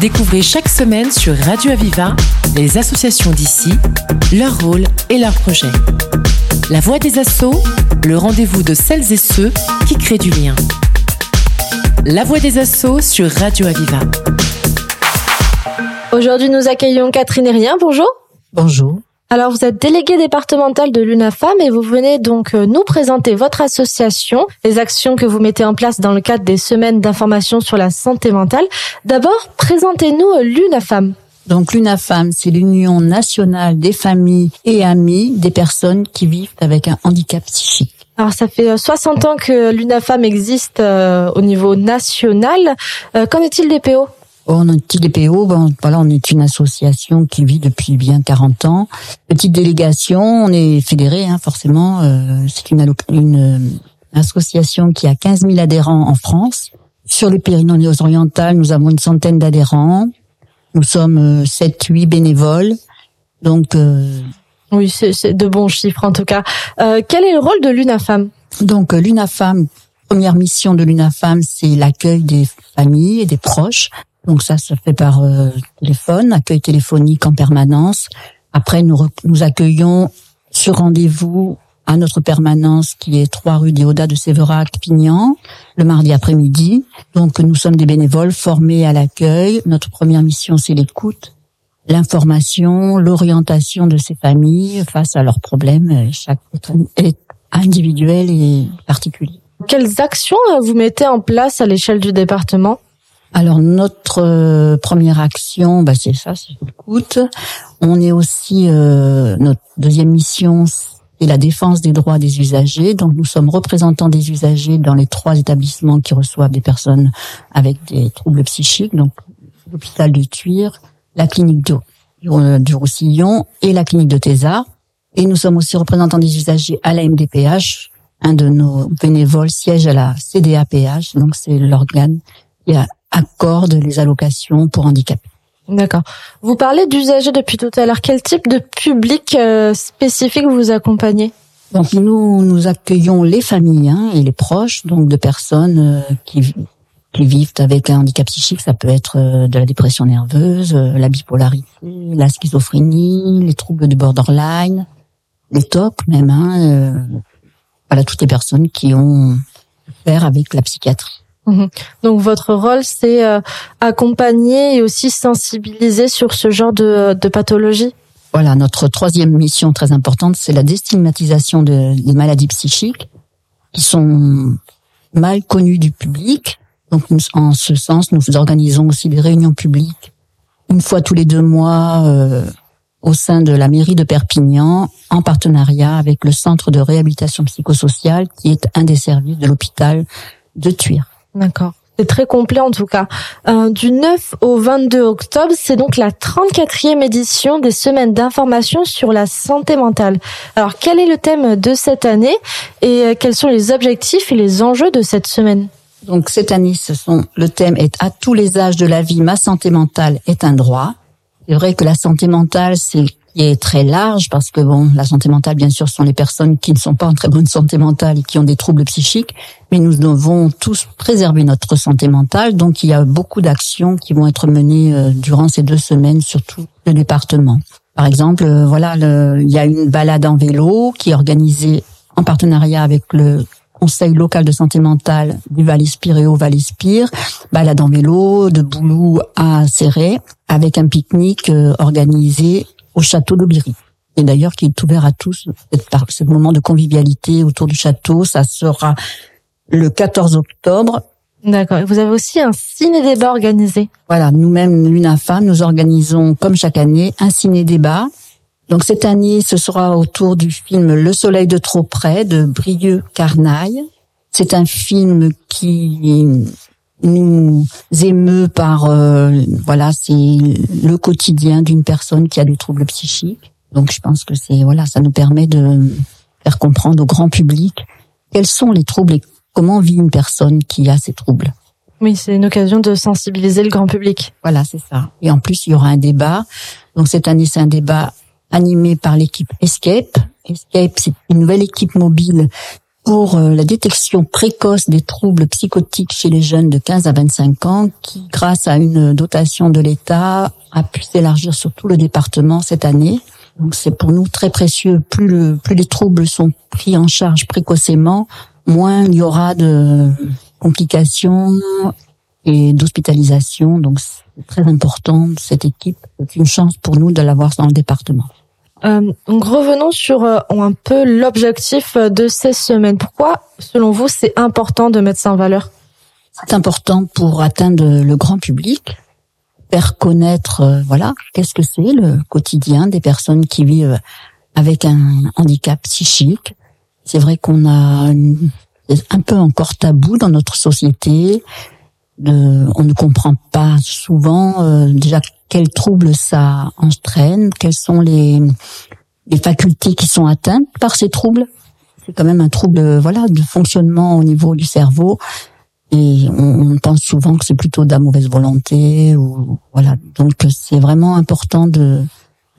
Découvrez chaque semaine sur Radio Aviva les associations d'ici, leur rôle et leurs projets. La voix des assauts, le rendez-vous de celles et ceux qui créent du lien. La voix des assauts sur Radio Aviva. Aujourd'hui, nous accueillons Catherine Rien. Bonjour. Bonjour. Alors, vous êtes déléguée départementale de l'UNAFAM et vous venez donc euh, nous présenter votre association, les actions que vous mettez en place dans le cadre des semaines d'information sur la santé mentale. D'abord, présentez-nous euh, l'UNAFAM. Donc l'UNAFAM, c'est l'Union nationale des familles et amis des personnes qui vivent avec un handicap psychique. Alors ça fait 60 euh, ans que l'UNAFAM existe au niveau national. Qu'en est-il des PO on est petit DPO, bon, voilà, on est une association qui vit depuis bien 40 ans. Petite délégation, on est fédéré, hein, forcément. Euh, c'est une, une euh, association qui a 15 000 adhérents en France. Sur les Pyrénées orientales, nous avons une centaine d'adhérents. Nous sommes 7-8 euh, bénévoles. Donc, oui, c'est de bons chiffres en tout cas. quel est le rôle de l'UNAFAM? Donc, l'UNAFAM, première mission de l'UNAFAM, c'est l'accueil des familles et des proches donc ça se fait par euh, téléphone, accueil téléphonique en permanence. Après, nous, nous accueillons sur rendez-vous à notre permanence qui est 3 rue Déodat de Séverac, Pignan, le mardi après-midi. Donc nous sommes des bénévoles formés à l'accueil. Notre première mission, c'est l'écoute, l'information, l'orientation de ces familles face à leurs problèmes. Chaque est individuel et particulier. Quelles actions vous mettez en place à l'échelle du département? Alors notre euh, première action, bah, c'est ça, c'est l'écoute. On est aussi euh, notre deuxième mission, c'est la défense des droits des usagers. Donc nous sommes représentants des usagers dans les trois établissements qui reçoivent des personnes avec des troubles psychiques, donc l'hôpital de Tuire, la clinique du, du Roussillon et la clinique de Thésard. Et nous sommes aussi représentants des usagers à la MDPH. Un de nos bénévoles siège à la CDAPH, donc c'est l'organe qui a accorde les allocations pour handicapés. D'accord. Vous parlez d'usagers depuis tout à l'heure. Quel type de public euh, spécifique vous accompagnez? Donc nous nous accueillons les familles hein, et les proches donc de personnes euh, qui qui vivent avec un handicap psychique. Ça peut être euh, de la dépression nerveuse, la bipolarité, la schizophrénie, les troubles de borderline, les TOC même. Hein, voilà toutes les personnes qui ont faire avec la psychiatrie. Mhm. Donc votre rôle, c'est euh, accompagner et aussi sensibiliser sur ce genre de, de pathologie? Voilà, notre troisième mission très importante, c'est la déstigmatisation de, des maladies psychiques qui sont mal connues du public. Donc en ce sens, nous organisons aussi des réunions publiques une fois tous les deux mois euh, au sein de la mairie de Perpignan en partenariat avec le centre de réhabilitation psychosociale qui est un des services de l'hôpital de Tuire. D'accord. C'est très complet en tout cas. Euh, du 9 au 22 octobre, c'est donc la 34e édition des semaines d'information sur la santé mentale. Alors quel est le thème de cette année et euh, quels sont les objectifs et les enjeux de cette semaine? Donc cette année, ce sont le thème est à tous les âges de la vie, ma santé mentale est un droit. C'est vrai que la santé mentale, c'est qui est très large parce que bon, la santé mentale, bien sûr, sont les personnes qui ne sont pas en très bonne santé mentale et qui ont des troubles psychiques, mais nous devons tous préserver notre santé mentale. Donc, il y a beaucoup d'actions qui vont être menées euh, durant ces deux semaines sur tout le département. Par exemple, euh, voilà, il y a une balade en vélo qui est organisée en partenariat avec le Conseil local de santé mentale du Val-Espire et au Val-Espire, balade en vélo de Boulou à Serré, avec un pique-nique euh, organisé au château d'Aubiri. Et d'ailleurs, qui est ouvert à tous. Ce moment de convivialité autour du château, ça sera le 14 octobre. D'accord. Et vous avez aussi un ciné-débat organisé. Voilà, nous-mêmes, l'UNAFAM, nous organisons, comme chaque année, un ciné-débat. Donc cette année, ce sera autour du film Le Soleil de trop près de Brieux Carnaille. C'est un film qui nous émeut par euh, voilà c'est le quotidien d'une personne qui a des troubles psychiques. Donc je pense que c'est voilà ça nous permet de faire comprendre au grand public quels sont les troubles et comment vit une personne qui a ces troubles. Oui c'est une occasion de sensibiliser le grand public. Voilà c'est ça. Et en plus il y aura un débat. Donc cette année c'est un débat animé par l'équipe Escape. Escape c'est une nouvelle équipe mobile pour euh, la détection précoce des troubles psychotiques chez les jeunes de 15 à 25 ans, qui, grâce à une dotation de l'État, a pu s'élargir sur tout le département cette année. Donc c'est pour nous très précieux. Plus, le, plus les troubles sont pris en charge précocement, moins il y aura de complications et d'hospitalisation. Donc c'est très important cette équipe. C'est une chance pour nous de l'avoir dans le département. Euh, donc revenons sur euh, un peu l'objectif euh, de ces semaines. Pourquoi, selon vous, c'est important de mettre ça en valeur? C'est important pour atteindre le grand public, faire connaître, euh, voilà, qu'est-ce que c'est le quotidien des personnes qui vivent avec un handicap psychique. C'est vrai qu'on a un peu encore tabou dans notre société. on ne comprend pas souvent déjà quels troubles ça entraîne, quelles sont les, les facultés qui sont atteintes par ces troubles. C'est quand même un trouble, voilà, de fonctionnement au niveau du cerveau. Et on, pense souvent que c'est plutôt de la mauvaise volonté ou voilà. Donc c'est vraiment important de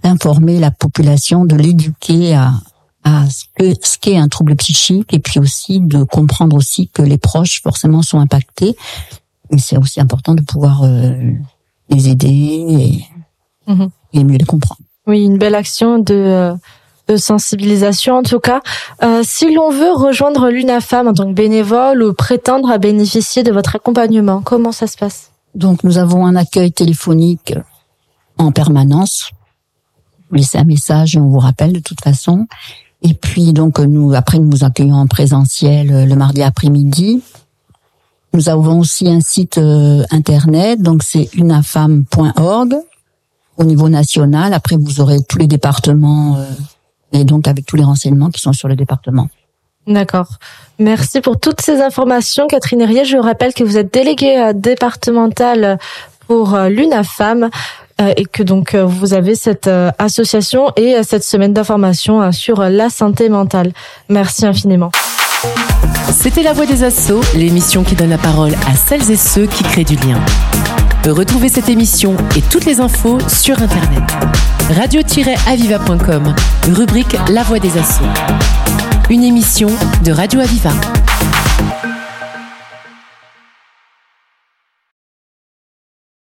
d'informer la population, de l'éduquer à, à ce que ce qu'est un trouble psychique et puis aussi de comprendre aussi que les proches forcément sont impactés. Et c'est aussi important de pouvoir euh, les aider et, mhm. et mieux les comprendre. Oui, une belle action de, euh, de sensibilisation en tout cas. Euh, si l'on veut rejoindre l'UNAFAM en tant que bénévole ou prétendre à bénéficier de votre accompagnement, comment ça se passe? Donc nous avons un accueil téléphonique en permanence. Vous laissez un message et on vous rappelle de toute façon. Et puis donc nous après nous vous accueillons en présentiel le mardi après-midi nous avons aussi un site euh, internet, donc c'est unafam.org au niveau national. Après, vous aurez tous les départements euh, et donc avec tous les renseignements qui sont sur le département. D'accord. Merci pour toutes ces informations, Catherine Herrier. Je rappelle que vous êtes déléguée euh, départementale pour l'UNAFAM et que donc vous avez cette association et cette semaine d'information sur la santé mentale. Merci infiniment. C'était La Voix des Assauts, l'émission qui donne la parole à celles et ceux qui créent du lien. Retrouvez cette émission et toutes les infos sur Internet. Radio-aviva.com, rubrique La Voix des Assauts. Une émission de Radio Aviva.